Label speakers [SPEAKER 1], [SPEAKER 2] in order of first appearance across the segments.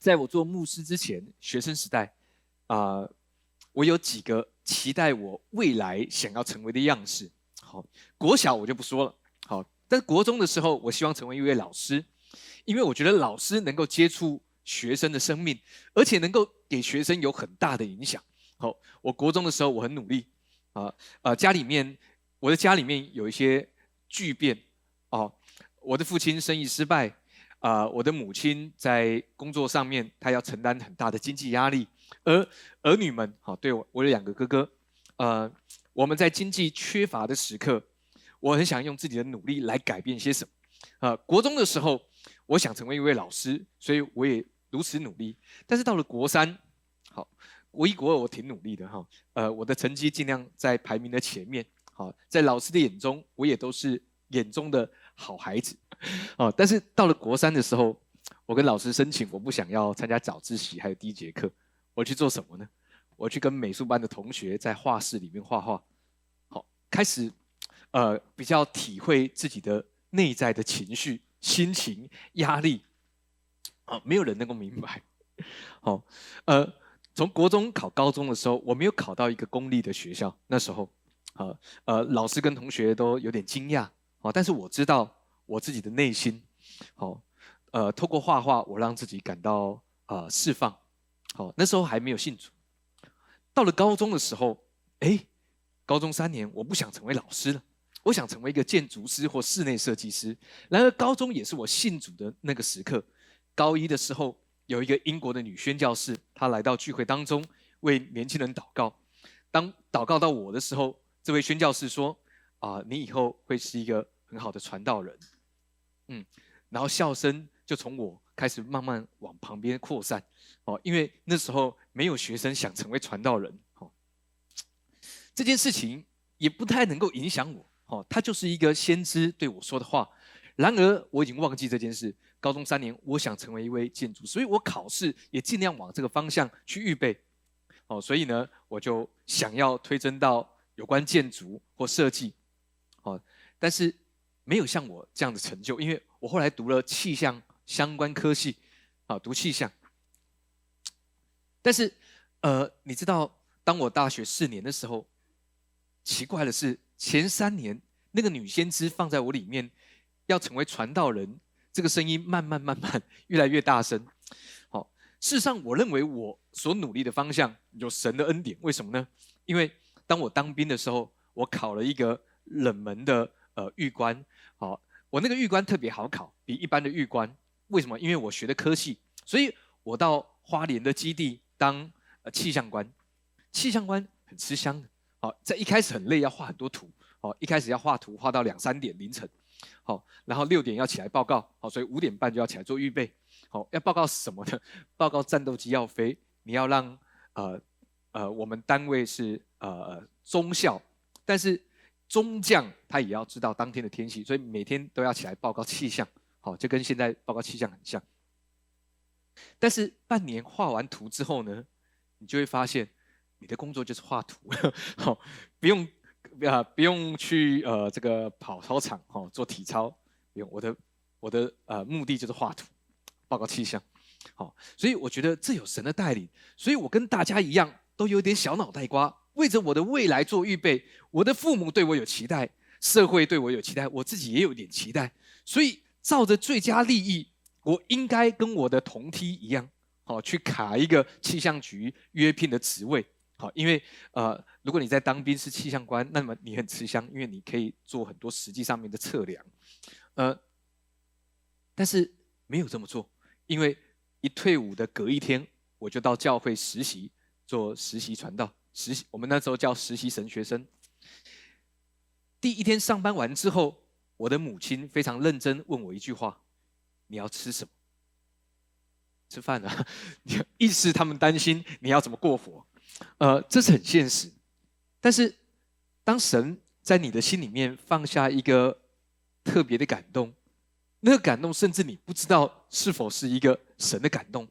[SPEAKER 1] 在我做牧师之前，学生时代，啊，我有几个期待我未来想要成为的样式。好，国小我就不说了。好，但是国中的时候，我希望成为一位老师，因为我觉得老师能够接触学生的生命，而且能够给学生有很大的影响。好，我国中的时候我很努力，啊，呃，家里面我的家里面有一些巨变，哦，我的父亲生意失败。啊，我的母亲在工作上面，她要承担很大的经济压力，而儿女们，好，对我，我有两个哥哥，呃，我们在经济缺乏的时刻，我很想用自己的努力来改变些什么。啊，国中的时候，我想成为一位老师，所以我也如此努力。但是到了国三，好，国一、国二我挺努力的哈，呃，我的成绩尽量在排名的前面，好，在老师的眼中，我也都是眼中的好孩子。哦，但是到了国三的时候，我跟老师申请，我不想要参加早自习，还有第一节课，我去做什么呢？我去跟美术班的同学在画室里面画画，好，开始，呃，比较体会自己的内在的情绪、心情、压力，啊，没有人能够明白。好，呃，从国中考高中的时候，我没有考到一个公立的学校，那时候，啊，呃，老师跟同学都有点惊讶，啊，但是我知道。我自己的内心，好，呃，透过画画，我让自己感到啊释放，好，那时候还没有信主。到了高中的时候，哎，高中三年，我不想成为老师了，我想成为一个建筑师或室内设计师。然而，高中也是我信主的那个时刻。高一的时候，有一个英国的女宣教士，她来到聚会当中为年轻人祷告。当祷告到我的时候，这位宣教士说：“啊，你以后会是一个很好的传道人。”嗯，然后笑声就从我开始慢慢往旁边扩散，哦，因为那时候没有学生想成为传道人，哦，这件事情也不太能够影响我，哦，他就是一个先知对我说的话。然而我已经忘记这件事。高中三年，我想成为一位建筑，所以我考试也尽量往这个方向去预备，哦，所以呢，我就想要推甄到有关建筑或设计，哦，但是。没有像我这样的成就，因为我后来读了气象相关科系，啊，读气象。但是，呃，你知道，当我大学四年的时候，奇怪的是，前三年那个女先知放在我里面，要成为传道人，这个声音慢慢慢慢越来越大声。好，事实上，我认为我所努力的方向有神的恩典。为什么呢？因为当我当兵的时候，我考了一个冷门的呃狱官。好，我那个狱官特别好考，比一般的狱官。为什么？因为我学的科系，所以我到花莲的基地当呃气象官。气象官很吃香的。好，在一开始很累，要画很多图。好，一开始要画图，画到两三点凌晨。好，然后六点要起来报告。好，所以五点半就要起来做预备。好，要报告什么呢？报告战斗机要飞，你要让呃呃我们单位是呃中校，但是。中将他也要知道当天的天气，所以每天都要起来报告气象，好，就跟现在报告气象很像。但是半年画完图之后呢，你就会发现你的工作就是画图，好，不用啊，不用去呃这个跑操场，哈，做体操，不用。我的我的呃目的就是画图，报告气象，好，所以我觉得这有神的带领，所以我跟大家一样都有点小脑袋瓜。为着我的未来做预备，我的父母对我有期待，社会对我有期待，我自己也有点期待，所以照着最佳利益，我应该跟我的同梯一样，好去卡一个气象局约聘的职位，好，因为呃，如果你在当兵是气象官，那么你很吃香，因为你可以做很多实际上面的测量，呃，但是没有这么做，因为一退伍的隔一天，我就到教会实习，做实习传道。实习，我们那时候叫实习神学生。第一天上班完之后，我的母亲非常认真问我一句话：“你要吃什么？吃饭啊？” 意思他们担心你要怎么过活。呃，这是很现实。但是，当神在你的心里面放下一个特别的感动，那个感动甚至你不知道是否是一个神的感动，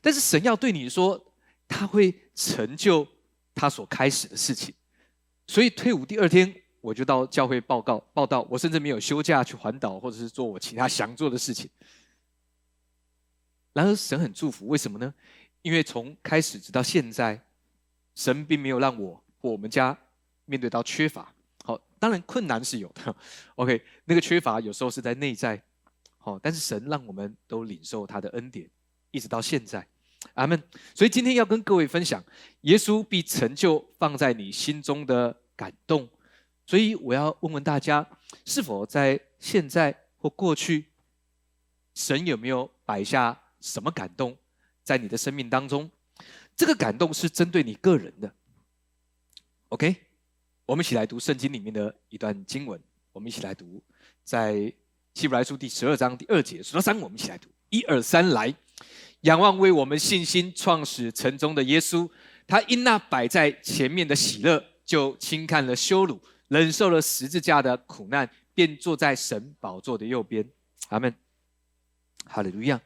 [SPEAKER 1] 但是神要对你说，他会成就。他所开始的事情，所以退伍第二天我就到教会报告报道，我甚至没有休假去环岛或者是做我其他想做的事情。然而神很祝福，为什么呢？因为从开始直到现在，神并没有让我或我们家面对到缺乏。好，当然困难是有的。OK，那个缺乏有时候是在内在。好，但是神让我们都领受他的恩典，一直到现在。阿门。所以今天要跟各位分享，耶稣必成就放在你心中的感动。所以我要问问大家，是否在现在或过去，神有没有摆下什么感动在你的生命当中？这个感动是针对你个人的。OK，我们一起来读圣经里面的一段经文。我们一起来读，在希伯来书第十二章第二节，数到三，我们一起来读。一二三，来。仰望为我们信心创始成终的耶稣，他因那摆在前面的喜乐，就轻看了羞辱，忍受了十字架的苦难，便坐在神宝座的右边。阿门。哈利路亚。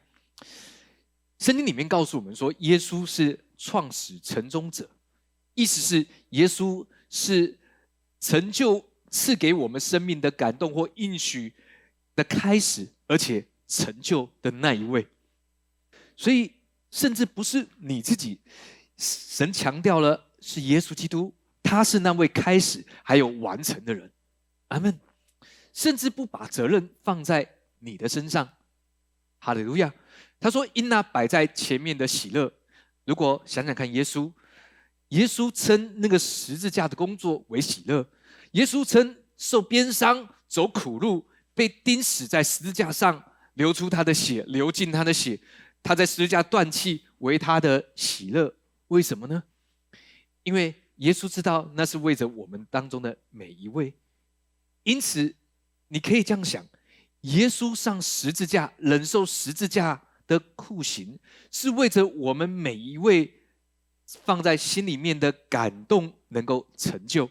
[SPEAKER 1] 圣经里面告诉我们说，耶稣是创始成终者，意思是耶稣是成就赐给我们生命的感动或应许的开始，而且成就的那一位。所以，甚至不是你自己，神强调了是耶稣基督，他是那位开始还有完成的人。阿门。甚至不把责任放在你的身上。哈利路亚。他说：“因那摆在前面的喜乐。”如果想想看，耶稣，耶稣称那个十字架的工作为喜乐。耶稣称受鞭伤、走苦路、被钉死在十字架上，流出他的血，流进他的血。他在十字架断气为他的喜乐，为什么呢？因为耶稣知道那是为着我们当中的每一位，因此你可以这样想：耶稣上十字架忍受十字架的酷刑，是为着我们每一位放在心里面的感动能够成就，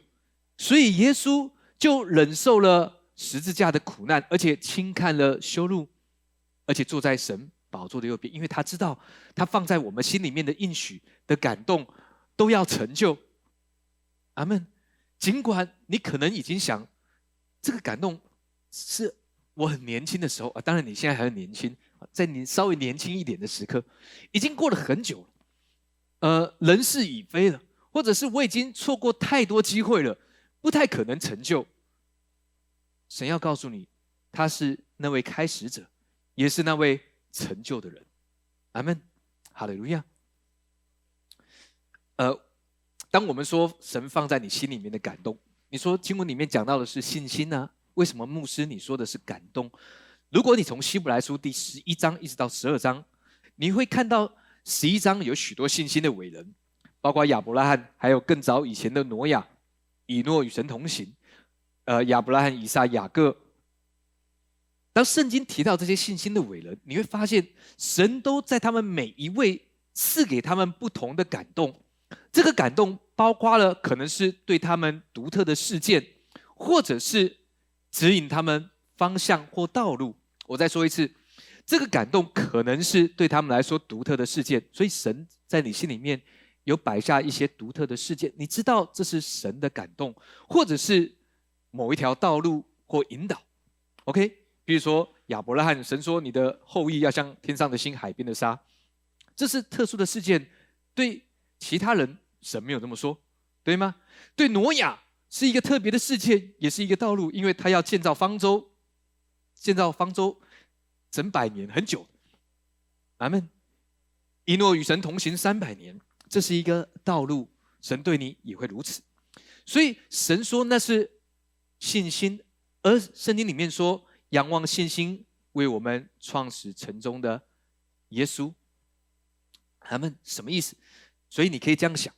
[SPEAKER 1] 所以耶稣就忍受了十字架的苦难，而且轻看了羞辱，而且坐在神。宝座的右边，因为他知道，他放在我们心里面的应许的感动都要成就。阿门。尽管你可能已经想，这个感动是我很年轻的时候啊，当然你现在还很年轻，在你稍微年轻一点的时刻，已经过了很久了，呃，人事已非了，或者是我已经错过太多机会了，不太可能成就。神要告诉你，他是那位开始者，也是那位。成就的人，阿门，哈利路亚。呃，当我们说神放在你心里面的感动，你说经文里面讲到的是信心呢？为什么牧师你说的是感动？如果你从希伯来书第十一章一直到十二章，你会看到十一章有许多信心的伟人，包括亚伯拉罕，还有更早以前的挪亚，以诺与神同行，呃，亚伯拉罕、以撒、雅各。当圣经提到这些信心的伟人，你会发现神都在他们每一位赐给他们不同的感动。这个感动包括了可能是对他们独特的事件，或者是指引他们方向或道路。我再说一次，这个感动可能是对他们来说独特的事件。所以神在你心里面有摆下一些独特的事件，你知道这是神的感动，或者是某一条道路或引导。OK。比如说亚伯拉罕，神说你的后裔要像天上的星、海边的沙，这是特殊的事件。对其他人，神没有这么说，对吗？对挪亚是一个特别的事件，也是一个道路，因为他要建造方舟，建造方舟整百年，很久。阿门。一诺与神同行三百年，这是一个道路，神对你也会如此。所以神说那是信心，而圣经里面说。仰望信心为我们创始成终的耶稣，他们什么意思？所以你可以这样想：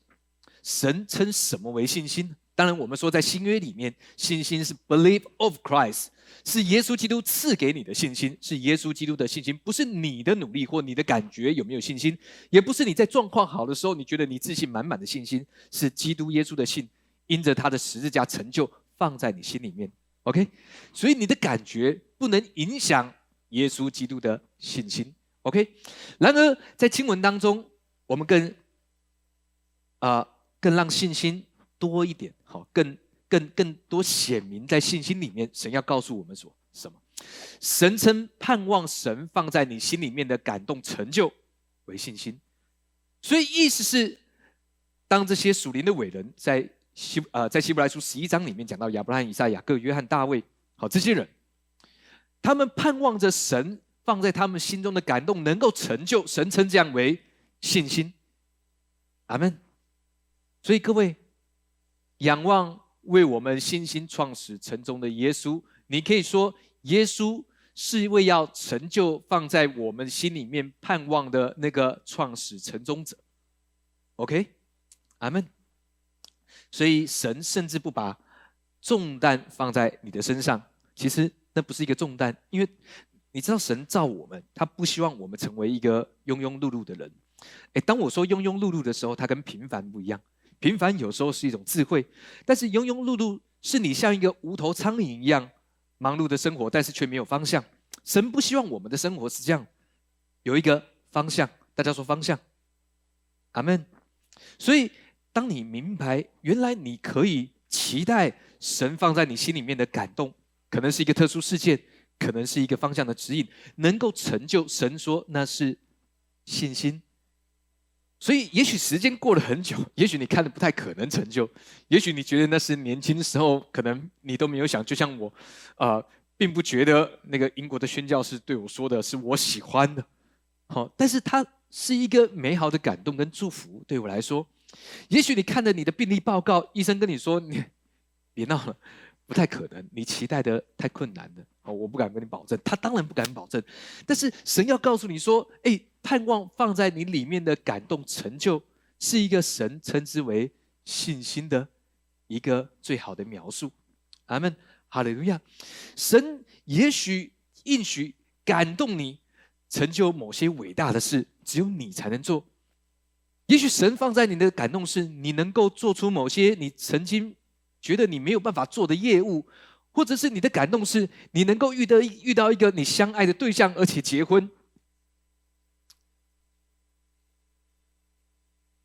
[SPEAKER 1] 神称什么为信心？当然，我们说在新约里面，信心是 believe of Christ，是耶稣基督赐给你的信心，是耶稣基督的信心，不是你的努力或你的感觉有没有信心，也不是你在状况好的时候你觉得你自信满满的信心，是基督耶稣的信，因着他的十字架成就放在你心里面。OK，所以你的感觉不能影响耶稣基督的信心。OK，然而在经文当中，我们更啊更让信心多一点，好，更更更多显明在信心里面，神要告诉我们说什么？神称盼望神放在你心里面的感动成就为信心。所以意思是，当这些属灵的伟人在希呃在希伯来书十一章里面讲到亚伯拉罕、以赛亚各、约翰、大卫，好这些人，他们盼望着神放在他们心中的感动能够成就，神称这样为信心。阿门。所以各位，仰望为我们信心创始成终的耶稣，你可以说，耶稣是一位要成就放在我们心里面盼望的那个创始成终者。OK，阿门。所以神甚至不把重担放在你的身上，其实那不是一个重担，因为你知道神造我们，他不希望我们成为一个庸庸碌碌的人。哎，当我说庸庸碌碌的时候，它跟平凡不一样。平凡有时候是一种智慧，但是庸庸碌碌是你像一个无头苍蝇一样忙碌的生活，但是却没有方向。神不希望我们的生活是这样，有一个方向。大家说方向，阿门。所以，当你明白原来你可以期待神放在你心里面的感动，可能是一个特殊事件，可能是一个方向的指引，能够成就神说那是信心。所以，也许时间过了很久，也许你看的不太可能成就，也许你觉得那是年轻时候，可能你都没有想。就像我，啊，并不觉得那个英国的宣教士对我说的是我喜欢的，好，但是它是一个美好的感动跟祝福对我来说。也许你看着你的病例报告，医生跟你说你别闹了，不太可能，你期待的太困难了，哦，我不敢跟你保证，他当然不敢保证，但是神要告诉你说，哎。盼望放在你里面的感动成就，是一个神称之为信心的一个最好的描述。阿门，哈利路亚。神也许应许感动你，成就某些伟大的事，只有你才能做。也许神放在你的感动是，你能够做出某些你曾经觉得你没有办法做的业务，或者是你的感动是，你能够遇得遇到一个你相爱的对象，而且结婚。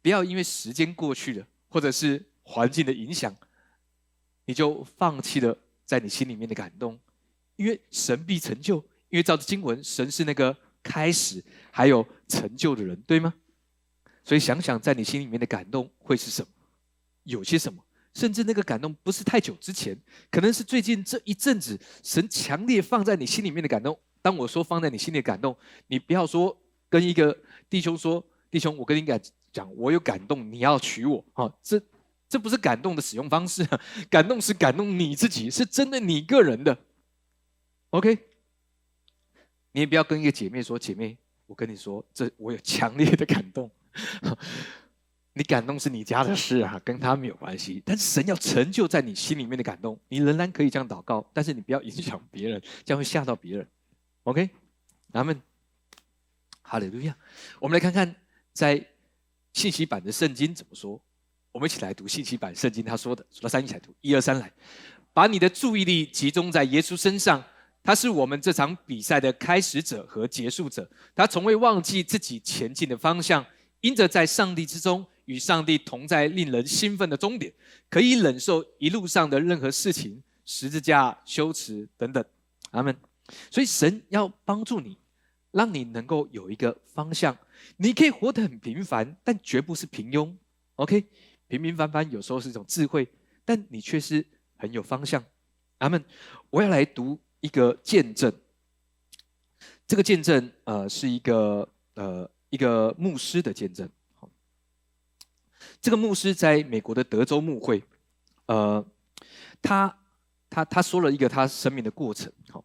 [SPEAKER 1] 不要因为时间过去了，或者是环境的影响，你就放弃了在你心里面的感动。因为神必成就，因为照着经文，神是那个开始还有成就的人，对吗？所以想想在你心里面的感动会是什么？有些什么？甚至那个感动不是太久之前，可能是最近这一阵子，神强烈放在你心里面的感动。当我说放在你心里的感动，你不要说跟一个弟兄说，弟兄，我跟你讲。讲我有感动，你要娶我啊？这这不是感动的使用方式，感动是感动你自己，是针对你个人的。OK，你也不要跟一个姐妹说，姐妹，我跟你说，这我有强烈的感动。你感动是你家的事啊，跟他没有关系。但是神要成就在你心里面的感动，你仍然可以这样祷告，但是你不要影响别人，这样会吓到别人。OK，咱们哈利路亚。我们来看看在。信息版的圣经怎么说？我们一起来读信息版圣经，他说的。数到三一起来读，一二三来，把你的注意力集中在耶稣身上，他是我们这场比赛的开始者和结束者。他从未忘记自己前进的方向，因着在上帝之中与上帝同在，令人兴奋的终点，可以忍受一路上的任何事情，十字架、羞耻等等。阿门。所以神要帮助你。让你能够有一个方向，你可以活得很平凡，但绝不是平庸。OK，平平凡凡有时候是一种智慧，但你却是很有方向。阿门。我要来读一个见证，这个见证呃是一个呃一个牧师的见证。这个牧师在美国的德州牧会，呃，他他他说了一个他生命的过程。好，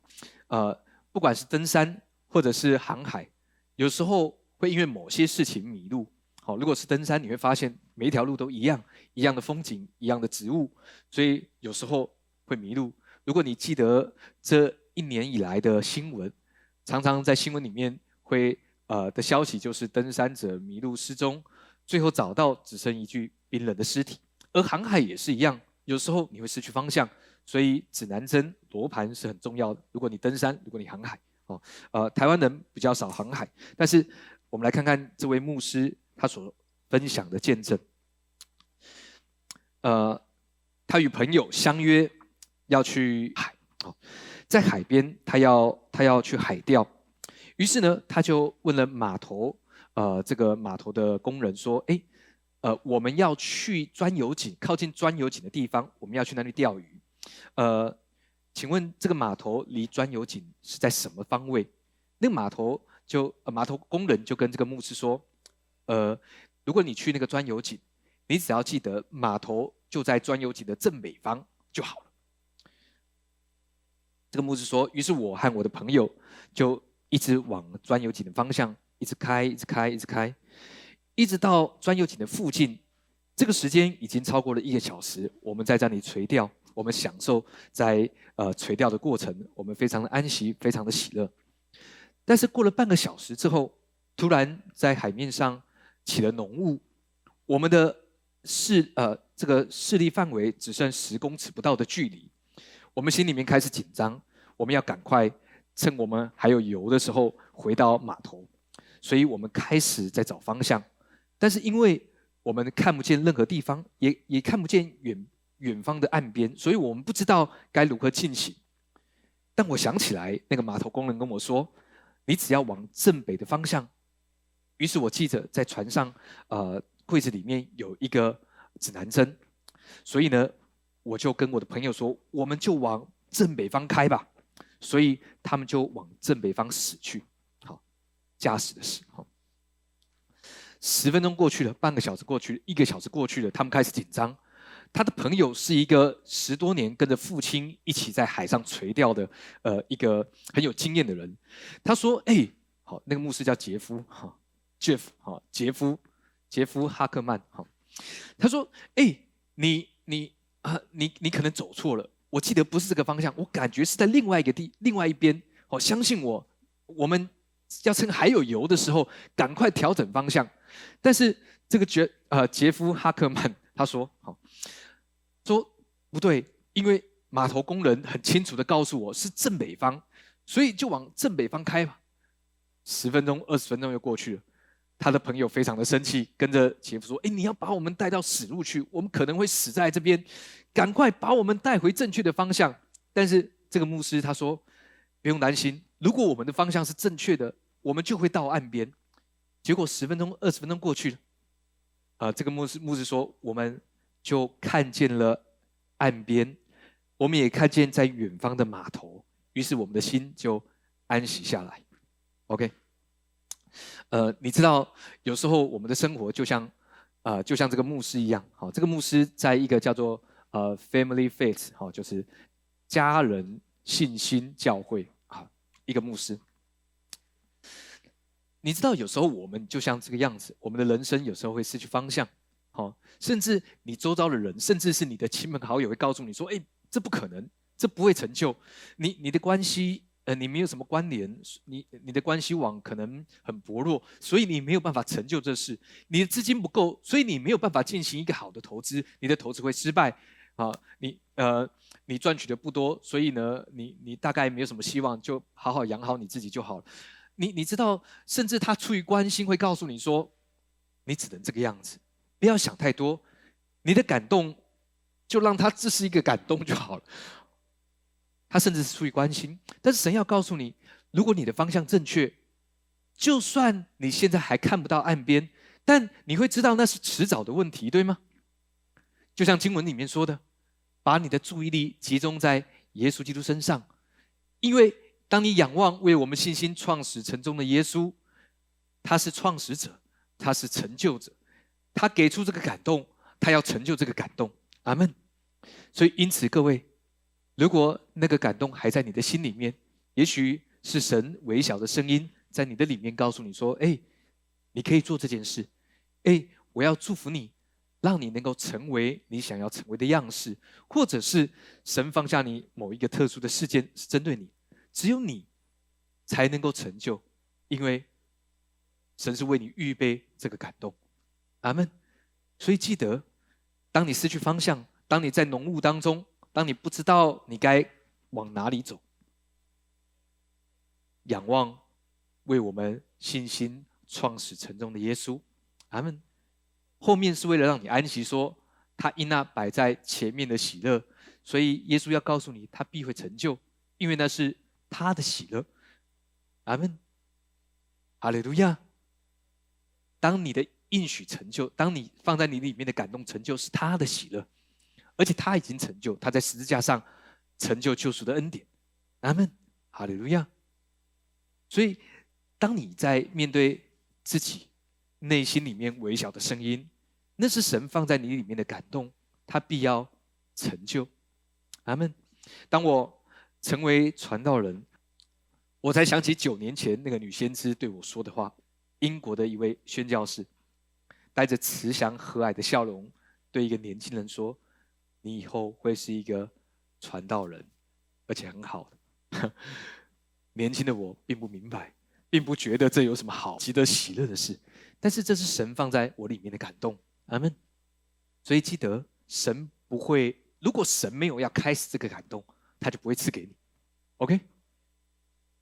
[SPEAKER 1] 呃，不管是登山。或者是航海，有时候会因为某些事情迷路。好，如果是登山，你会发现每一条路都一样，一样的风景，一样的植物，所以有时候会迷路。如果你记得这一年以来的新闻，常常在新闻里面会呃的消息就是登山者迷路失踪，最后找到只剩一具冰冷的尸体。而航海也是一样，有时候你会失去方向，所以指南针、罗盘是很重要的。如果你登山，如果你航海。哦，呃，台湾人比较少航海，但是我们来看看这位牧师他所分享的见证。呃，他与朋友相约要去海，哦，在海边，他要他要去海钓，于是呢，他就问了码头，呃，这个码头的工人说：“哎，呃，我们要去钻油井，靠近钻油井的地方，我们要去那里钓鱼。呃，请问这个码头离钻油井是在什么方位？那个码头就码头工人就跟这个牧师说：，呃，如果你去那个钻油井，你只要记得码头就在钻油井的正北方就好了。”这个牧师说：“于是我和我的朋友就一直往钻油井的方向一直开，一直开，一直开，一直到钻油井的附近。这个时间已经超过了一个小时。我们在这里垂钓，我们享受在呃垂钓的过程，我们非常的安息，非常的喜乐。但是过了半个小时之后，突然在海面上起了浓雾，我们的视呃这个视力范围只剩十公尺不到的距离。”我们心里面开始紧张，我们要赶快趁我们还有油的时候回到码头，所以我们开始在找方向。但是因为我们看不见任何地方，也也看不见远远方的岸边，所以我们不知道该如何进行。但我想起来，那个码头工人跟我说：“你只要往正北的方向。”于是我记着在船上，呃，柜子里面有一个指南针，所以呢。我就跟我的朋友说，我们就往正北方开吧，所以他们就往正北方驶去。好，驾驶的驶。好，十分钟过去了，半个小时过去了，一个小时过去了，他们开始紧张。他的朋友是一个十多年跟着父亲一起在海上垂钓的，呃，一个很有经验的人。他说：“哎，好，那个牧师叫杰夫，哈，Jeff，好，杰夫，杰夫哈克曼，哈。”他说：“哎，你你。”啊，你你可能走错了。我记得不是这个方向，我感觉是在另外一个地，另外一边。哦，相信我，我们要趁还有油的时候，赶快调整方向。但是这个杰呃杰夫哈克曼 他说，好，说不对，因为码头工人很清楚的告诉我是正北方，所以就往正北方开吧。十分钟、二十分钟又过去了。他的朋友非常的生气，跟着杰夫说：“哎，你要把我们带到死路去，我们可能会死在这边，赶快把我们带回正确的方向。”但是这个牧师他说：“不用担心，如果我们的方向是正确的，我们就会到岸边。”结果十分钟、二十分钟过去了，啊，这个牧师牧师说：“我们就看见了岸边，我们也看见在远方的码头，于是我们的心就安息下来。”OK。呃，你知道，有时候我们的生活就像，呃，就像这个牧师一样，好，这个牧师在一个叫做呃 Family Faith，好，就是家人信心教会，好，一个牧师。你知道，有时候我们就像这个样子，我们的人生有时候会失去方向，好，甚至你周遭的人，甚至是你的亲朋好友会告诉你说，哎，这不可能，这不会成就你，你的关系。呃，你没有什么关联，你你的关系网可能很薄弱，所以你没有办法成就这事。你的资金不够，所以你没有办法进行一个好的投资，你的投资会失败。啊，你呃，你赚取的不多，所以呢，你你大概没有什么希望，就好好养好你自己就好了。你你知道，甚至他出于关心会告诉你说，你只能这个样子，不要想太多，你的感动就让他这是一个感动就好了。他甚至是出于关心，但是神要告诉你，如果你的方向正确，就算你现在还看不到岸边，但你会知道那是迟早的问题，对吗？就像经文里面说的，把你的注意力集中在耶稣基督身上，因为当你仰望为我们信心创始成终的耶稣，他是创始者，他是成就者，他给出这个感动，他要成就这个感动，阿门。所以因此，各位。如果那个感动还在你的心里面，也许是神微小的声音在你的里面告诉你说：“哎，你可以做这件事。哎，我要祝福你，让你能够成为你想要成为的样式，或者是神放下你某一个特殊的事件是针对你，只有你才能够成就，因为神是为你预备这个感动。阿门。所以记得，当你失去方向，当你在浓雾当中。当你不知道你该往哪里走，仰望为我们信心创始成终的耶稣，阿门。后面是为了让你安息，说他因那摆在前面的喜乐，所以耶稣要告诉你，他必会成就，因因为那是他的喜乐。阿门，哈利路亚。当你的应许成就，当你放在你里面的感动成就，是他的喜乐，而且他已经成就，他在十字架上成就救赎的恩典。阿门，哈利路亚。所以，当你在面对自己内心里面微小的声音，那是神放在你里面的感动，他必要成就。阿门。当我成为传道人，我才想起九年前那个女先知对我说的话。英国的一位宣教士，带着慈祥和蔼的笑容，对一个年轻人说：“你以后会是一个传道人，而且很好的。”年轻的我并不明白，并不觉得这有什么好值得喜乐的事，但是这是神放在我里面的感动。阿门。所以记得，神不会，如果神没有要开始这个感动，他就不会赐给你。OK。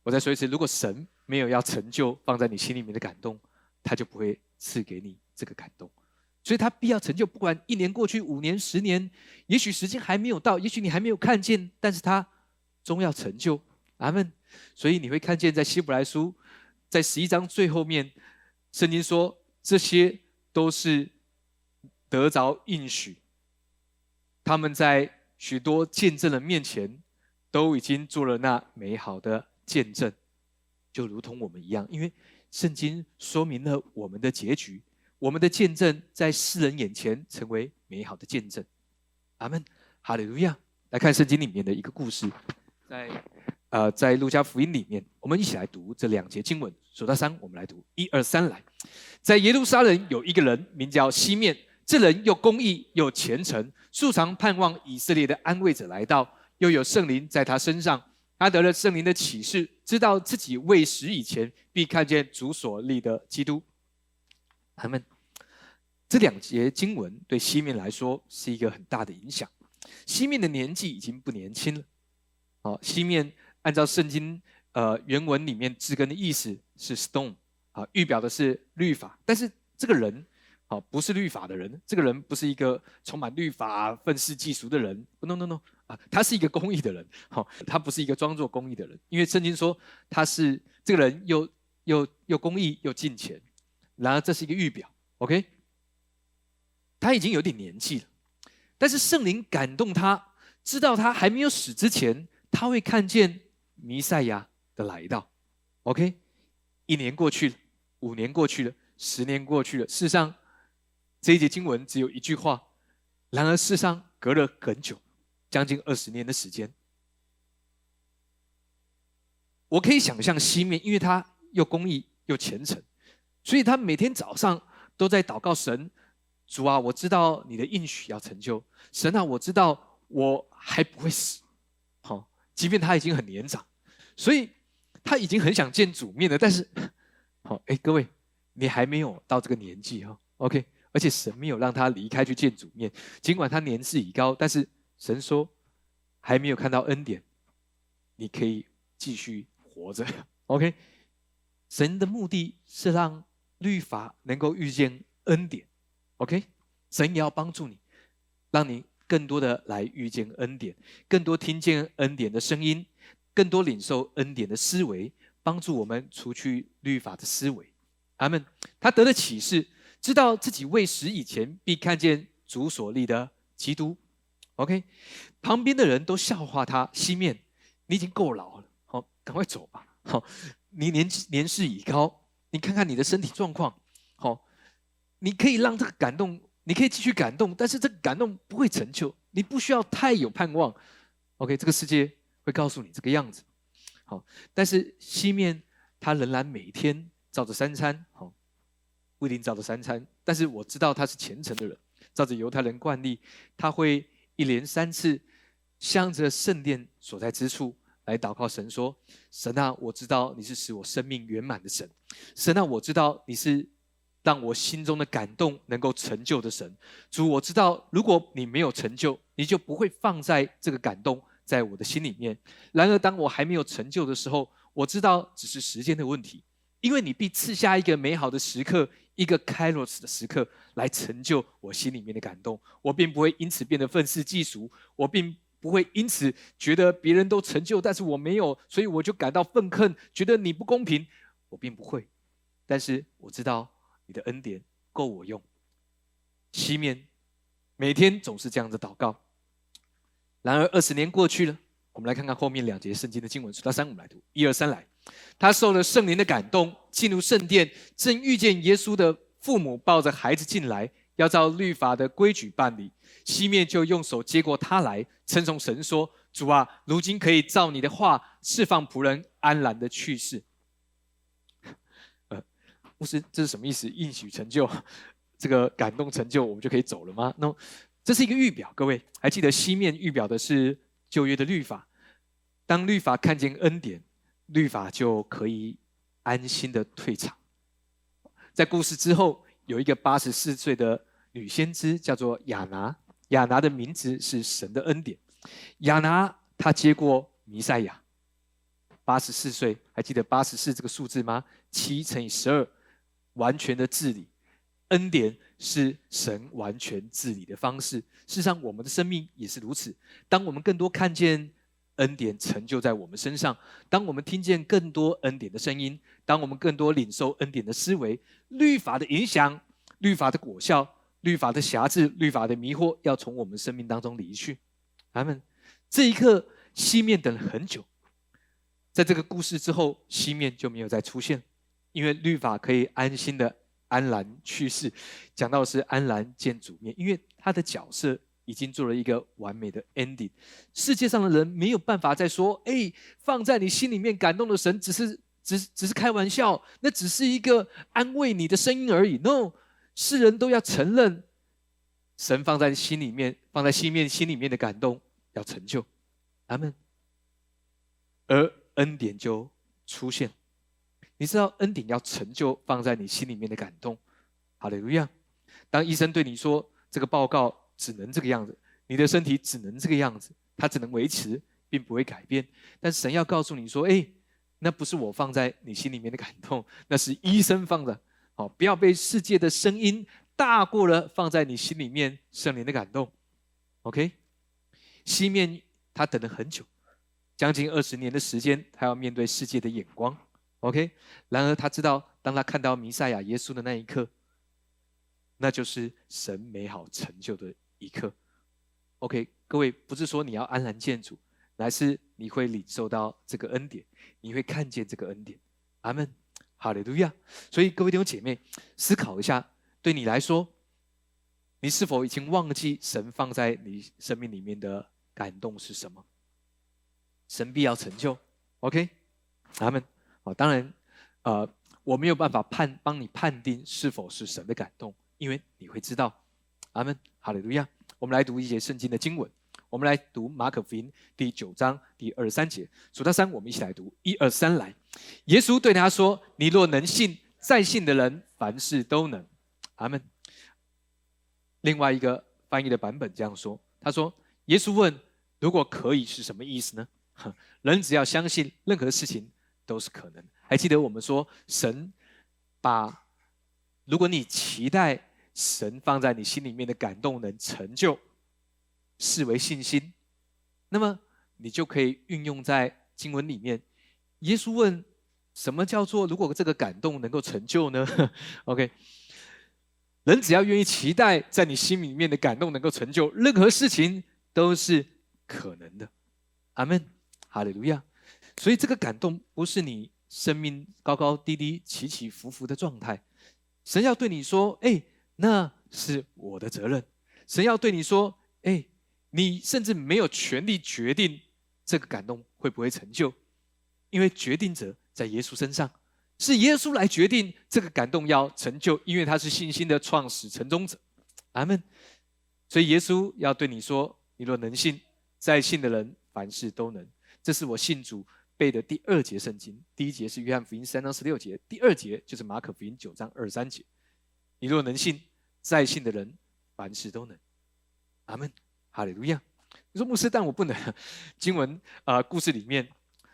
[SPEAKER 1] 我再说一次，如果神没有要成就放在你心里面的感动，他就不会赐给你这个感动。所以他必要成就，不管一年过去、五年、十年，也许时间还没有到，也许你还没有看见，但是他终要成就。阿门。所以你会看见，在希伯来书在十一章最后面，圣经说这些都是得着应许，他们在许多见证人面前都已经做了那美好的。见证就如同我们一样，因为圣经说明了我们的结局，我们的见证在世人眼前成为美好的见证。阿门，哈利路亚！来看圣经里面的一个故事，在呃，在路加福音里面，我们一起来读这两节经文。数到三，我们来读，一二三，来。在耶路撒冷有一个人名叫西面，这人又公义又虔诚，素常盼望以色列的安慰者来到，又有圣灵在他身上。他得了圣灵的启示，知道自己未死以前必看见主所立的基督。他们这两节经文对西面来说是一个很大的影响。西面的年纪已经不年轻了。好，西面按照圣经呃原文里面字根的意思是 stone，啊，预表的是律法。但是这个人。好，不是律法的人，这个人不是一个充满律法、愤世嫉俗的人。No No No，啊，他是一个公义的人。好，他不是一个装作公义的人，因为圣经说他是这个人又又又公义又敬虔。然而这是一个预表，OK？他已经有点年纪了，但是圣灵感动他，知道他还没有死之前，他会看见弥赛亚的来到。OK？一年过去了，五年过去了，十年过去了，事实上。这一节经文只有一句话，然而世上隔了很久，将近二十年的时间。我可以想象西面，因为他又公义又虔诚，所以他每天早上都在祷告神：主啊，我知道你的应许要成就；神啊，我知道我还不会死。好，即便他已经很年长，所以他已经很想见主面了。但是，好，哎，各位，你还没有到这个年纪哈？OK。而且神没有让他离开去见主面，尽管他年事已高，但是神说还没有看到恩典，你可以继续活着。OK，神的目的是让律法能够遇见恩典。OK，神也要帮助你，让你更多的来遇见恩典，更多听见恩典的声音，更多领受恩典的思维，帮助我们除去律法的思维。阿门。他得了启示。知道自己未死以前必看见主所立的基督，OK，旁边的人都笑话他西面，你已经够老了，好，赶快走吧，好，你年年事已高，你看看你的身体状况，你可以让这个感动，你可以继续感动，但是这个感动不会成就，你不需要太有盼望，OK，这个世界会告诉你这个样子，好，但是西面他仍然每天照着三餐，好。不一定照着三餐，但是我知道他是虔诚的人。照着犹太人惯例，他会一连三次向着圣殿所在之处来祷告神，说：“神啊，我知道你是使我生命圆满的神。神啊，我知道你是让我心中的感动能够成就的神。主，我知道如果你没有成就，你就不会放在这个感动在我的心里面。然而，当我还没有成就的时候，我知道只是时间的问题，因为你必赐下一个美好的时刻。”一个开罗斯的时刻来成就我心里面的感动，我并不会因此变得愤世嫉俗，我并不会因此觉得别人都成就，但是我没有，所以我就感到愤恨，觉得你不公平。我并不会，但是我知道你的恩典够我用。西面每天总是这样子祷告。然而二十年过去了，我们来看看后面两节圣经的经文。数到三，我们来读。一二三，来。他受了圣灵的感动，进入圣殿，正遇见耶稣的父母抱着孩子进来，要照律法的规矩办理。西面就用手接过他来，称颂神说：“主啊，如今可以照你的话释放仆人安然的去世。”呃，牧师，这是什么意思？应许成就，这个感动成就，我们就可以走了吗？那这是一个预表，各位还记得西面预表的是旧约的律法。当律法看见恩典，律法就可以安心的退场。在故事之后，有一个八十四岁的女先知，叫做亚拿。亚拿的名字是神的恩典。亚拿她接过弥赛亚，八十四岁，还记得八十四这个数字吗？七乘以十二，完全的治理。恩典是神完全治理的方式。事实上，我们的生命也是如此。当我们更多看见恩典成就在我们身上，当我们听见更多恩典的声音，当我们更多领受恩典的思维，律法的影响，律法的果效。律法的辖制，律法的迷惑，要从我们生命当中离去。他们这一刻，西面等了很久。在这个故事之后，西面就没有再出现，因为律法可以安心的安然去世。讲到是安然见主面，因为他的角色已经做了一个完美的 ending。世界上的人没有办法再说：“哎，放在你心里面感动的神，只是只只是开玩笑，那只是一个安慰你的声音而已。” No。世人都要承认，神放在心里面，放在心面心里面的感动要成就，阿门。而恩典就出现，你知道恩典要成就放在你心里面的感动，好的，一样。当医生对你说这个报告只能这个样子，你的身体只能这个样子，它只能维持，并不会改变。但神要告诉你说，哎，那不是我放在你心里面的感动，那是医生放的。好，不要被世界的声音大过了放在你心里面圣灵的感动。OK，西面他等了很久，将近二十年的时间，他要面对世界的眼光。OK，然而他知道，当他看到弥赛亚耶稣的那一刻，那就是神美好成就的一刻。OK，各位不是说你要安然见主，乃是你会领受到这个恩典，你会看见这个恩典。阿门。哈利路亚！所以各位弟兄姐妹，思考一下，对你来说，你是否已经忘记神放在你生命里面的感动是什么？神必要成就，OK？阿门啊，当然，呃，我没有办法判帮你判定是否是神的感动，因为你会知道。阿门！哈利路亚！我们来读一节圣经的经文。我们来读马可福音第九章第二十三节，数到三，我们一起来读，一二三，来。耶稣对他说：“你若能信，再信的人凡事都能。”阿门。另外一个翻译的版本这样说：“他说，耶稣问，如果可以是什么意思呢？人只要相信，任何事情都是可能。还记得我们说，神把如果你期待神放在你心里面的感动能成就。”视为信心，那么你就可以运用在经文里面。耶稣问：“什么叫做如果这个感动能够成就呢？” OK，人只要愿意期待在你心里面的感动能够成就，任何事情都是可能的。阿门，哈利路亚。所以这个感动不是你生命高高低低、起起伏伏的状态。神要对你说：“哎，那是我的责任。”神要对你说：“哎。”你甚至没有权利决定这个感动会不会成就，因为决定者在耶稣身上，是耶稣来决定这个感动要成就，因为他是信心的创始成终者。阿门。所以耶稣要对你说：“你若能信，在信的人凡事都能。”这是我信主背的第二节圣经。第一节是约翰福音三章十六节，第二节就是马可福音九章二三节。你若能信，在信的人凡事都能。阿门。哈利路亚！你说牧师，但我不能。经文啊，故事里面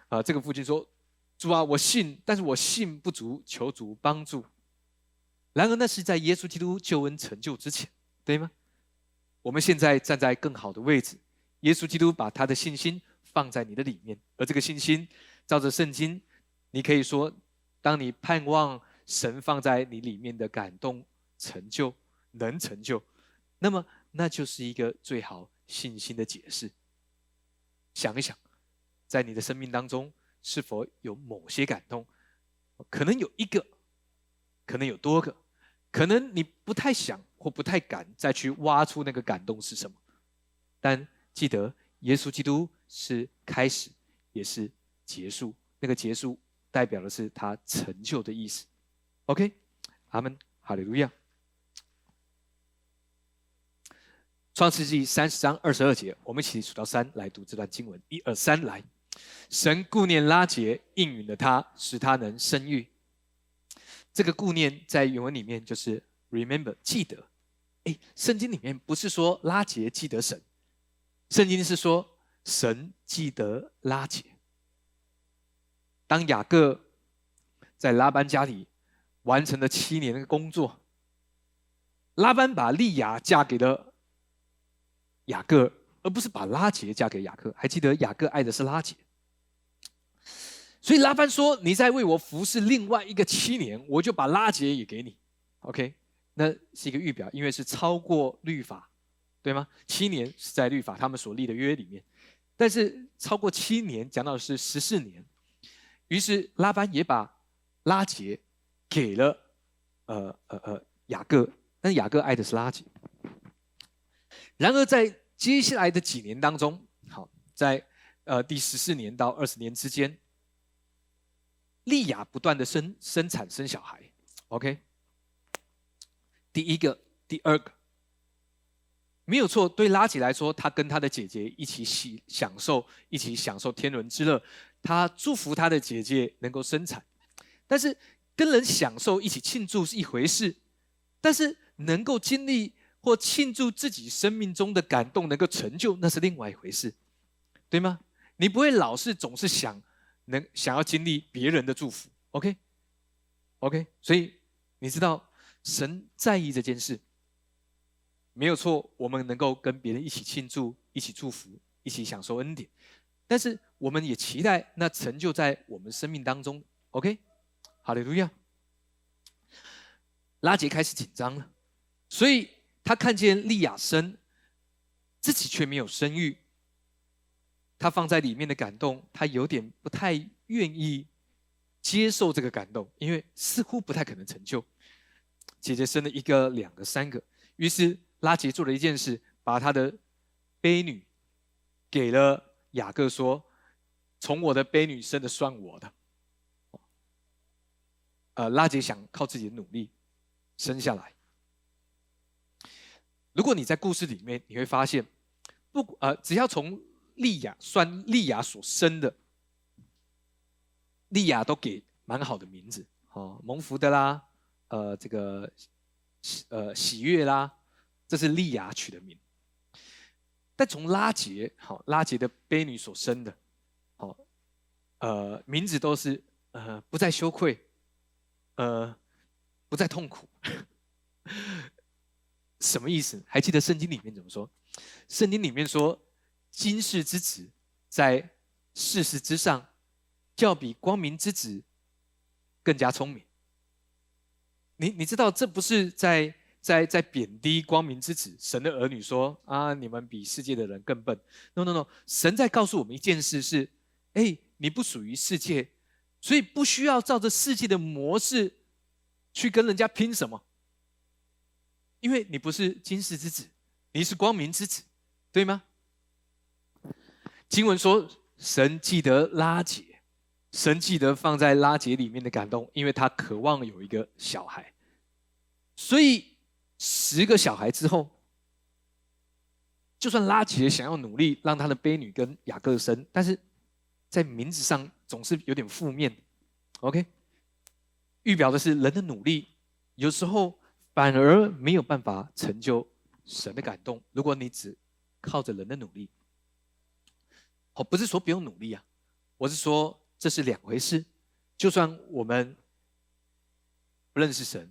[SPEAKER 1] 啊，这个父亲说：“主啊，我信，但是我信不足，求主帮助。”然而，那是在耶稣基督救恩成就之前，对吗？我们现在站在更好的位置，耶稣基督把他的信心放在你的里面，而这个信心，照着圣经，你可以说，当你盼望神放在你里面的感动成就能成就，那么那就是一个最好信心的解释。想一想，在你的生命当中，是否有某些感动？可能有一个，可能有多个，可能你不太想或不太敢再去挖出那个感动是什么，但。记得耶稣基督是开始，也是结束。那个结束代表的是他成就的意思。OK，阿门，哈利路亚。创世纪三十章二十二节，我们一起数到三来读这段经文。一二三，来。神顾念拉结，应允了他，使他能生育。这个顾念在原文里面就是 remember，记得。哎，圣经里面不是说拉结记得神。圣经是说，神记得拉杰。当雅各在拉班家里完成了七年的工作，拉班把利亚嫁给了雅各，而不是把拉杰嫁给雅各。还记得雅各爱的是拉杰，所以拉班说：“你在为我服侍另外一个七年，我就把拉杰也给你。”OK，那是一个预表，因为是超过律法。对吗？七年是在律法他们所立的约里面，但是超过七年讲到的是十四年，于是拉班也把拉结给了呃呃呃雅各，但雅各爱的是拉结。然而在接下来的几年当中，好，在呃第十四年到二十年之间，利亚不断的生生产生小孩，OK，第一个，第二个。没有错，对拉吉来说，他跟他的姐姐一起喜享受，一起享受天伦之乐。他祝福他的姐姐能够生产，但是跟人享受一起庆祝是一回事，但是能够经历或庆祝自己生命中的感动，能够成就，那是另外一回事，对吗？你不会老是总是想能想要经历别人的祝福，OK，OK，所以你知道神在意这件事。没有错，我们能够跟别人一起庆祝、一起祝福、一起享受恩典，但是我们也期待那成就在我们生命当中。OK，哈利路亚。拉杰开始紧张了，所以他看见利亚生，自己却没有生育，他放在里面的感动，他有点不太愿意接受这个感动，因为似乎不太可能成就。姐姐生了一个、两个、三个，于是。拉杰做了一件事，把他的婢女给了雅各，说：“从我的婢女生的算我的。”呃，拉杰想靠自己的努力生下来。如果你在故事里面，你会发现，不呃，只要从利亚算利亚所生的，利亚都给蛮好的名字，哦，蒙福的啦，呃，这个喜呃喜悦啦。这是利亚取的名，但从拉杰好拉杰的婢女所生的，好，呃，名字都是呃不再羞愧，呃，不再痛苦，什么意思？还记得圣经里面怎么说？圣经里面说，今世之子在世事之上，要比光明之子更加聪明。你你知道这不是在？在在贬低光明之子，神的儿女说啊，你们比世界的人更笨。No No No，神在告诉我们一件事是：哎，你不属于世界，所以不需要照着世界的模式去跟人家拼什么。因为你不是今世之子，你是光明之子，对吗？经文说，神记得拉结，神记得放在拉结里面的感动，因为他渴望有一个小孩，所以。十个小孩之后，就算拉杰想要努力让他的婢女跟雅各生，但是在名字上总是有点负面。OK，预表的是人的努力有时候反而没有办法成就神的感动。如果你只靠着人的努力，我不是说不用努力啊，我是说这是两回事。就算我们不认识神。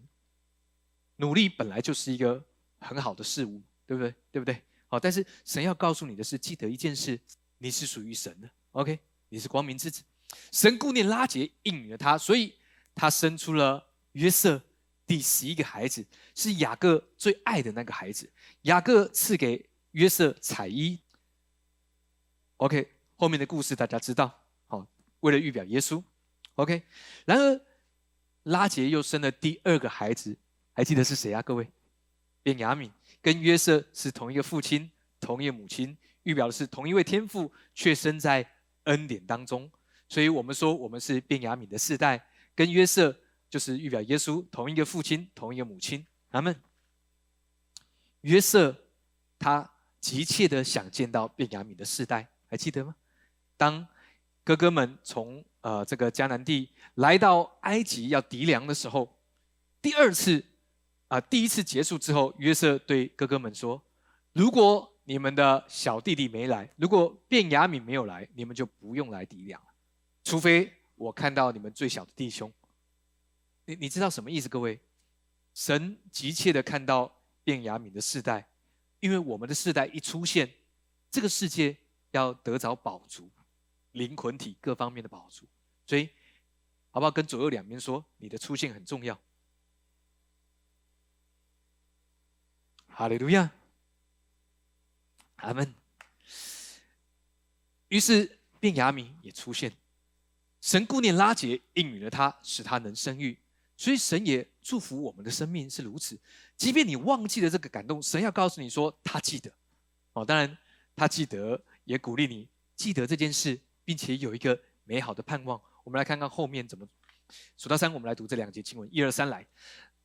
[SPEAKER 1] 努力本来就是一个很好的事物，对不对？对不对？好，但是神要告诉你的是，记得一件事，你是属于神的，OK，你是光明之子。神顾念拉结，应允了他，所以他生出了约瑟，第十一个孩子是雅各最爱的那个孩子。雅各赐给约瑟彩衣。OK，后面的故事大家知道。好，为了预表耶稣，OK。然而拉结又生了第二个孩子，还记得是谁啊？各位，便雅敏跟约瑟是同一个父亲，同一个母亲，预表的是同一位天父，却生在恩典当中。所以我们说，我们是便雅敏的世代，跟约瑟就是预表耶稣，同一个父亲，同一个母亲。阿门。约瑟他急切的想见到便雅敏的世代，还记得吗？当哥哥们从呃这个迦南地来到埃及要籴粮的时候，第二次啊第一次结束之后，约瑟对哥哥们说：“如果你们的小弟弟没来，如果便雅敏没有来，你们就不用来抵粮了。”除非我看到你们最小的弟兄，你你知道什么意思？各位，神急切的看到便雅悯的世代，因为我们的世代一出现，这个世界要得着宝足，灵魂体各方面的宝足，所以好不好？跟左右两边说，你的出现很重要。哈利路亚，阿门。于是便雅悯也出现。神顾念拉结，应允了他，使他能生育。所以神也祝福我们的生命是如此。即便你忘记了这个感动，神要告诉你说他记得。哦，当然他记得，也鼓励你记得这件事，并且有一个美好的盼望。我们来看看后面怎么数到三，我们来读这两节经文。一二三，来。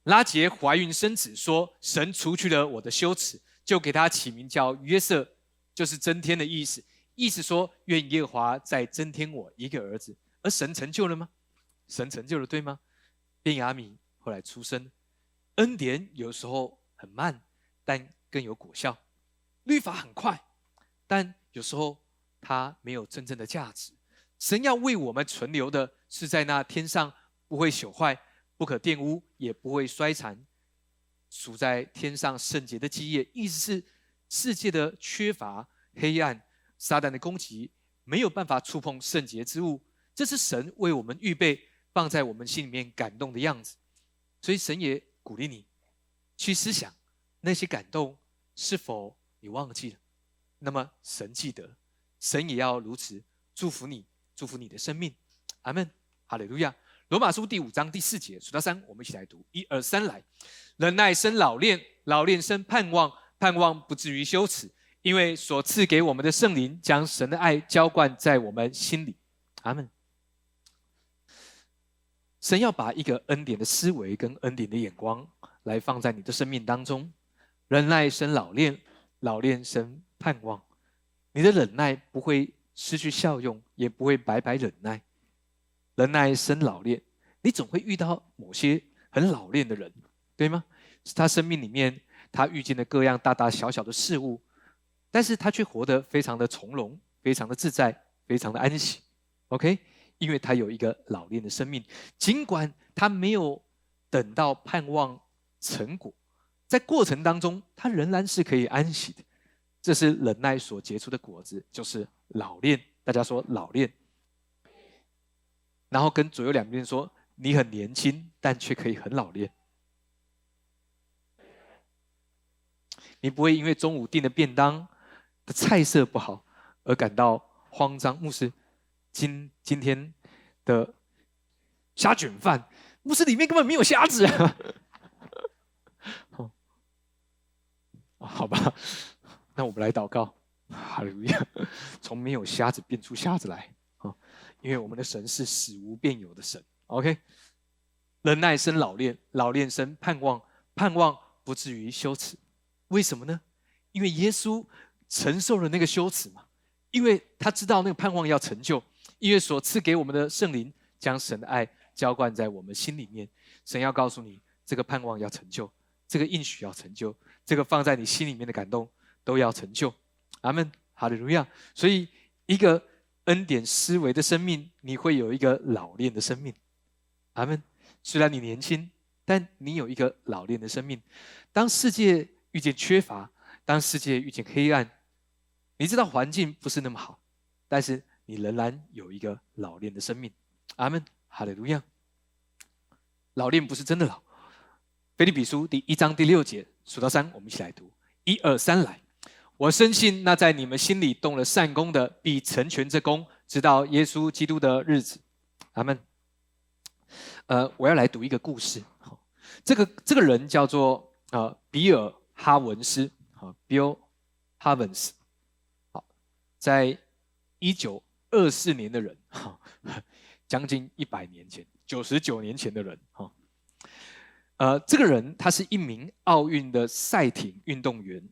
[SPEAKER 1] 拉结怀孕生子，说神除去了我的羞耻，就给他起名叫约瑟，就是增添的意思。意思说愿耶和华再增添我一个儿子。而神成就了吗？神成就了，对吗？便雅米后来出生，恩典有时候很慢，但更有果效；律法很快，但有时候它没有真正的价值。神要为我们存留的是在那天上不会朽坏、不可玷污、也不会衰残、属在天上圣洁的基业。意思是世界的缺乏、黑暗、撒旦的攻击，没有办法触碰圣洁之物。这是神为我们预备放在我们心里面感动的样子，所以神也鼓励你去思想那些感动是否你忘记了？那么神记得，神也要如此祝福你，祝福你的生命。阿门，哈利路亚。罗马书第五章第四节，数到三，我们一起来读，一二三，来。忍耐生老练，老练生盼望，盼望不至于羞耻，因为所赐给我们的圣灵将神的爱浇灌在我们心里。阿门。神要把一个恩典的思维跟恩典的眼光来放在你的生命当中，忍耐生老练，老练生盼望。你的忍耐不会失去效用，也不会白白忍耐。忍耐生老练，你总会遇到某些很老练的人，对吗？是他生命里面他遇见的各样大大小小的事物，但是他却活得非常的从容，非常的自在，非常的安息。OK。因为他有一个老练的生命，尽管他没有等到盼望成果，在过程当中，他仍然是可以安息的。这是忍耐所结出的果子，就是老练。大家说老练，然后跟左右两边说，你很年轻，但却可以很老练。你不会因为中午订的便当的菜色不好而感到慌张。牧师。今今天的虾卷饭，牧师里面根本没有虾子啊！好吧，那我们来祷告，哈利路亚，从没有虾子变出虾子来！因为我们的神是死无变有的神。OK，忍耐生老练，老练生盼望，盼望不至于羞耻。为什么呢？因为耶稣承受了那个羞耻嘛，因为他知道那个盼望要成就。因为所赐给我们的圣灵，将神的爱浇灌在我们心里面。神要告诉你，这个盼望要成就，这个应许要成就，这个放在你心里面的感动都要成就。阿门，哈利路亚。所以，一个恩典思维的生命，你会有一个老练的生命。阿门。虽然你年轻，但你有一个老练的生命。当世界遇见缺乏，当世界遇见黑暗，你知道环境不是那么好，但是你仍然有一个老练的生命。阿门，哈利路亚。老练不是真的老。菲利比书第一章第六节，数到三，我们一起来读。一二三，来！我深信那在你们心里动了善功的，必成全这功，直到耶稣基督的日子。阿门。呃，我要来读一个故事。好，这个这个人叫做呃比尔哈文斯。好，Bill Havens。好，在一九二四年的人，哈，将近一百年前，九十九年前的人，哈。呃，这个人他是一名奥运的赛艇运动员，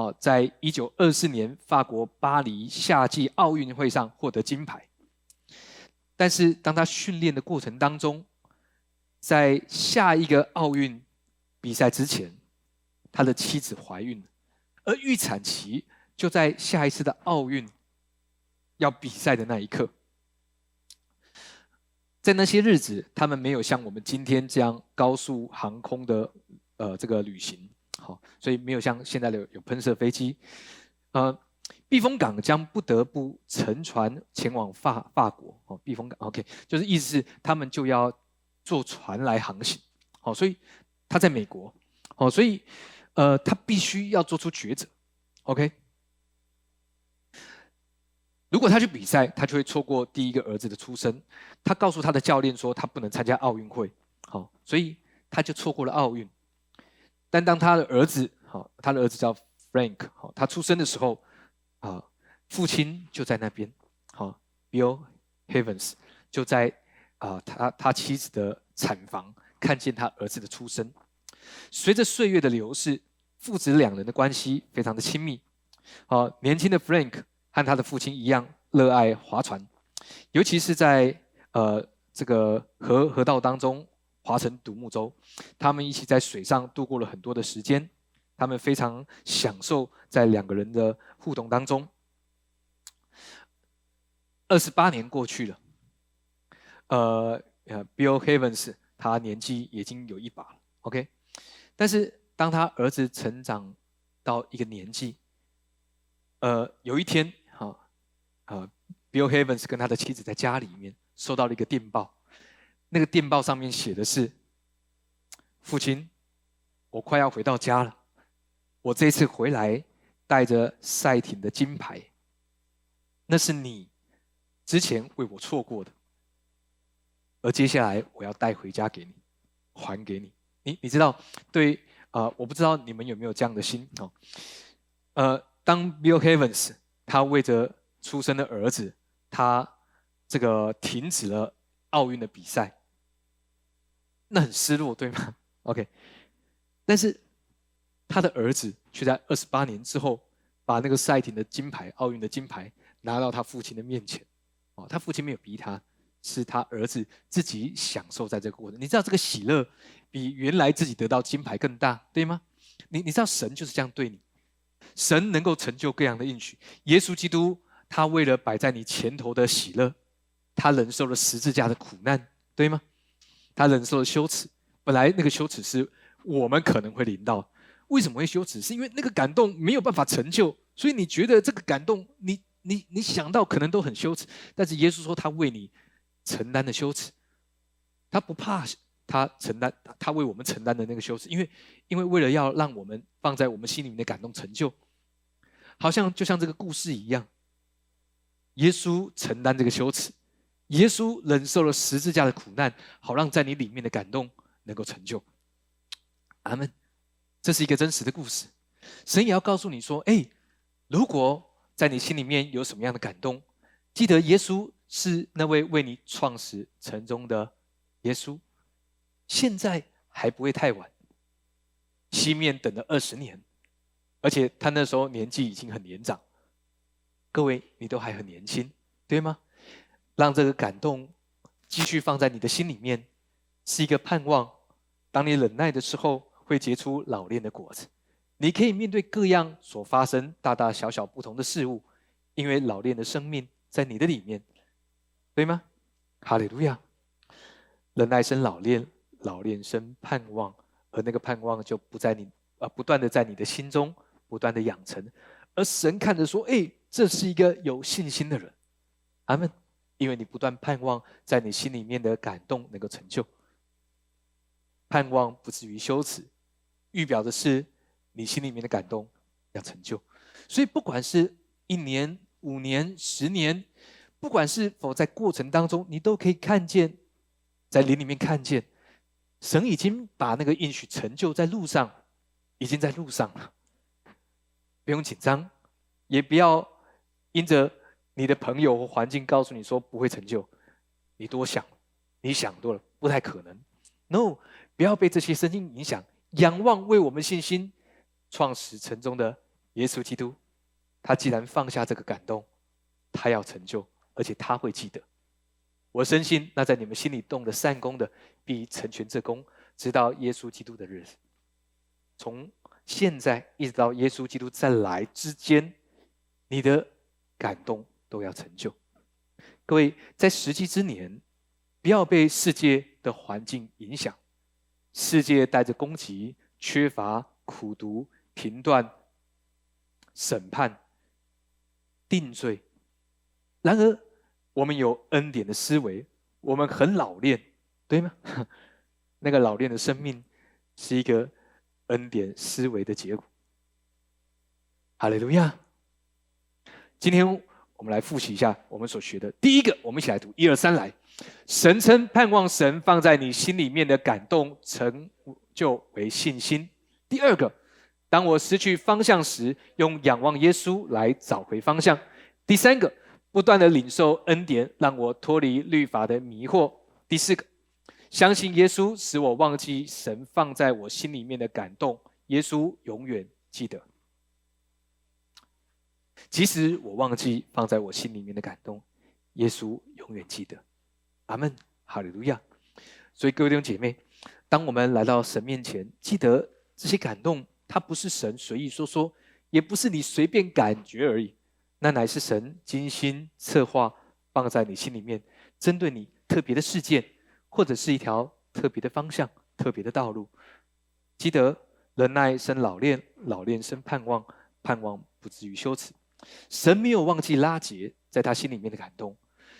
[SPEAKER 1] 哦，在一九二四年法国巴黎夏季奥运会上获得金牌。但是当他训练的过程当中，在下一个奥运比赛之前，他的妻子怀孕了，而预产期就在下一次的奥运要比赛的那一刻。在那些日子，他们没有像我们今天这样高速航空的呃这个旅行，所以没有像现在的有喷射飞机，呃，避风港将不得不乘船前往法法国，哦，避风港，OK，就是意思是他们就要坐船来航行，好，所以他在美国，好，所以呃他必须要做出抉择，OK。如果他去比赛，他就会错过第一个儿子的出生。他告诉他的教练说，他不能参加奥运会，好，所以他就错过了奥运。但当他的儿子，好，他的儿子叫 Frank，好，他出生的时候，啊，父亲就在那边，好，Bill Havens 就在啊，他他妻子的产房看见他儿子的出生。随着岁月的流逝，父子两人的关系非常的亲密。好，年轻的 Frank。和他的父亲一样热爱划船，尤其是在呃这个河河道当中划成独木舟，他们一起在水上度过了很多的时间，他们非常享受在两个人的互动当中。二十八年过去了，呃呃，Bill Havens 他年纪已经有一把了，OK，但是当他儿子成长到一个年纪，呃，有一天。呃，Bill Havens 跟他的妻子在家里面收到了一个电报，那个电报上面写的是：“父亲，我快要回到家了，我这次回来带着赛艇的金牌，那是你之前为我错过的，而接下来我要带回家给你，还给你。你你知道，对啊，我不知道你们有没有这样的心哦。呃，当 Bill Havens 他为着出生的儿子，他这个停止了奥运的比赛，那很失落，对吗？OK，但是他的儿子却在二十八年之后，把那个赛艇的金牌，奥运的金牌拿到他父亲的面前。哦，他父亲没有逼他，是他儿子自己享受在这个过程。你知道这个喜乐比原来自己得到金牌更大，对吗？你你知道神就是这样对你，神能够成就各样的应许，耶稣基督。他为了摆在你前头的喜乐，他忍受了十字架的苦难，对吗？他忍受了羞耻，本来那个羞耻是我们可能会临到。为什么会羞耻？是因为那个感动没有办法成就，所以你觉得这个感动，你你你想到可能都很羞耻。但是耶稣说他为你承担的羞耻，他不怕他承担，他为我们承担的那个羞耻，因为因为为了要让我们放在我们心里面的感动成就，好像就像这个故事一样。耶稣承担这个羞耻，耶稣忍受了十字架的苦难，好让在你里面的感动能够成就。阿门。这是一个真实的故事。神也要告诉你说：，哎，如果在你心里面有什么样的感动，记得耶稣是那位为你创始成终的耶稣。现在还不会太晚。西面等了二十年，而且他那时候年纪已经很年长。各位，你都还很年轻，对吗？让这个感动继续放在你的心里面，是一个盼望。当你忍耐的时候，会结出老练的果子。你可以面对各样所发生大大小小不同的事物，因为老练的生命在你的里面，对吗？哈利路亚！忍耐生老练，老练生盼望，而那个盼望就不在你啊，不断的在你的心中不断的养成，而神看着说：“哎，这是一个有信心的人。”阿门。因为你不断盼望，在你心里面的感动能够成就，盼望不至于羞耻，预表的是你心里面的感动要成就。所以，不管是一年、五年、十年，不管是否在过程当中，你都可以看见，在林里面看见，神已经把那个应许成就在路上，已经在路上了。不用紧张，也不要因着。你的朋友或环境告诉你说不会成就，你多想，你想多了，不太可能。No，不要被这些声音影响，仰望为我们信心创始成终的耶稣基督。他既然放下这个感动，他要成就，而且他会记得。我深信，那在你们心里动的善功的，必成全这功，直到耶稣基督的日子。从现在一直到耶稣基督再来之间，你的感动。都要成就，各位在时机之年，不要被世界的环境影响。世界带着攻击、缺乏、苦读、评断、审判、定罪。然而，我们有恩典的思维，我们很老练，对吗？那个老练的生命是一个恩典思维的结果。哈利路亚！今天。我们来复习一下我们所学的。第一个，我们一起来读一二三来。神称盼望神放在你心里面的感动成就为信心。第二个，当我失去方向时，用仰望耶稣来找回方向。第三个，不断的领受恩典，让我脱离律法的迷惑。第四个，相信耶稣使我忘记神放在我心里面的感动。耶稣永远记得。即使我忘记放在我心里面的感动，耶稣永远记得。阿门，哈利路亚。所以各位弟兄姐妹，当我们来到神面前，记得这些感动，它不是神随意说说，也不是你随便感觉而已，那乃是神精心策划放在你心里面，针对你特别的事件，或者是一条特别的方向、特别的道路。记得忍耐生老练，老练生盼望，盼望不至于羞耻。神没有忘记拉杰在他心里面的感动，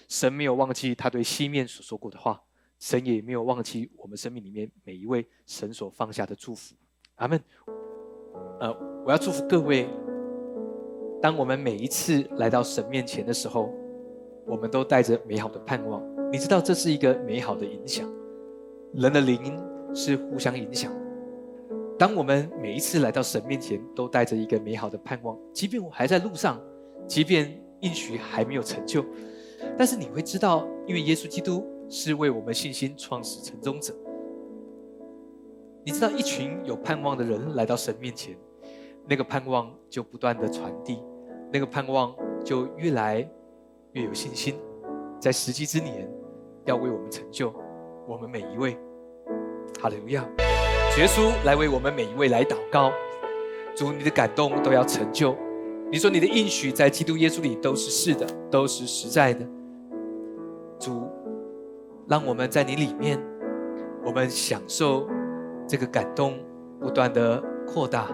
[SPEAKER 1] 神没有忘记他对西面所说过的话，神也没有忘记我们生命里面每一位神所放下的祝福。阿门。呃，我要祝福各位，当我们每一次来到神面前的时候，我们都带着美好的盼望。你知道这是一个美好的影响，人的灵是互相影响。当我们每一次来到神面前，都带着一个美好的盼望，即便我还在路上，即便应许还没有成就，但是你会知道，因为耶稣基督是为我们信心创始成终者。你知道，一群有盼望的人来到神面前，那个盼望就不断的传递，那个盼望就越来越有信心，在时机之年，要为我们成就我们每一位。哈利路亚。耶稣来为我们每一位来祷告，主，你的感动都要成就。你说你的应许在基督耶稣里都是是的，都是实在的。主，让我们在你里面，我们享受这个感动不断的扩大，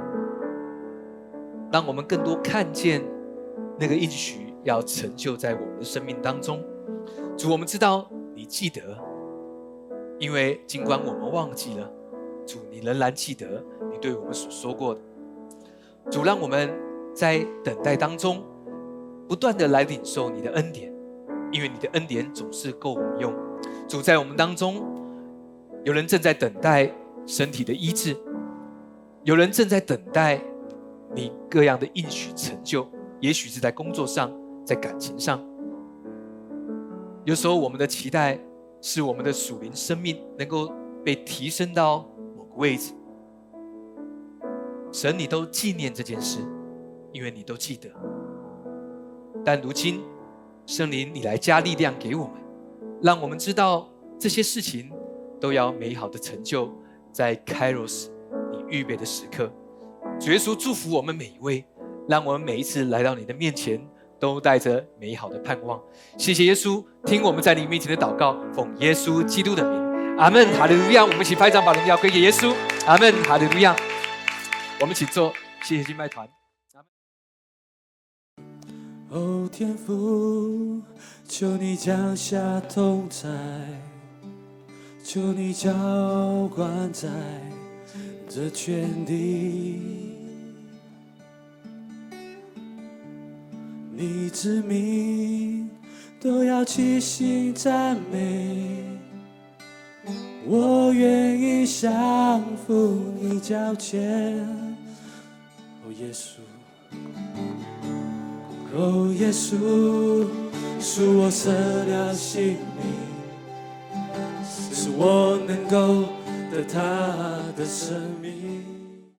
[SPEAKER 1] 让我们更多看见那个应许要成就在我们的生命当中。主，我们知道你记得，因为尽管我们忘记了。主，你仍然记得你对我们所说过的。主，让我们在等待当中，不断的来领受你的恩典，因为你的恩典总是够我们用。主，在我们当中，有人正在等待身体的医治，有人正在等待你各样的应许成就，也许是在工作上，在感情上。有时候我们的期待是我们的属灵生命能够被提升到。位置，神，你都纪念这件事，因为你都记得。但如今，圣灵，你来加力量给我们，让我们知道这些事情都要美好的成就在 Kairos 你预备的时刻。主耶稣祝福我们每一位，让我们每一次来到你的面前都带着美好的盼望。谢谢耶稣，听我们在你面前的祷告，奉耶稣基督的名。阿门，哈利路亚！我们一起拍掌，把荣耀归给耶稣。阿门，哈利路亚！我们请坐，谢谢敬拜团。
[SPEAKER 2] 哦，天父，求你降下同在，求你浇灌在这全地，你之名都要齐心赞美，我愿意降服你脚前，哦，耶稣。哦，耶稣，是我舍掉性命，使我能够得他的生命。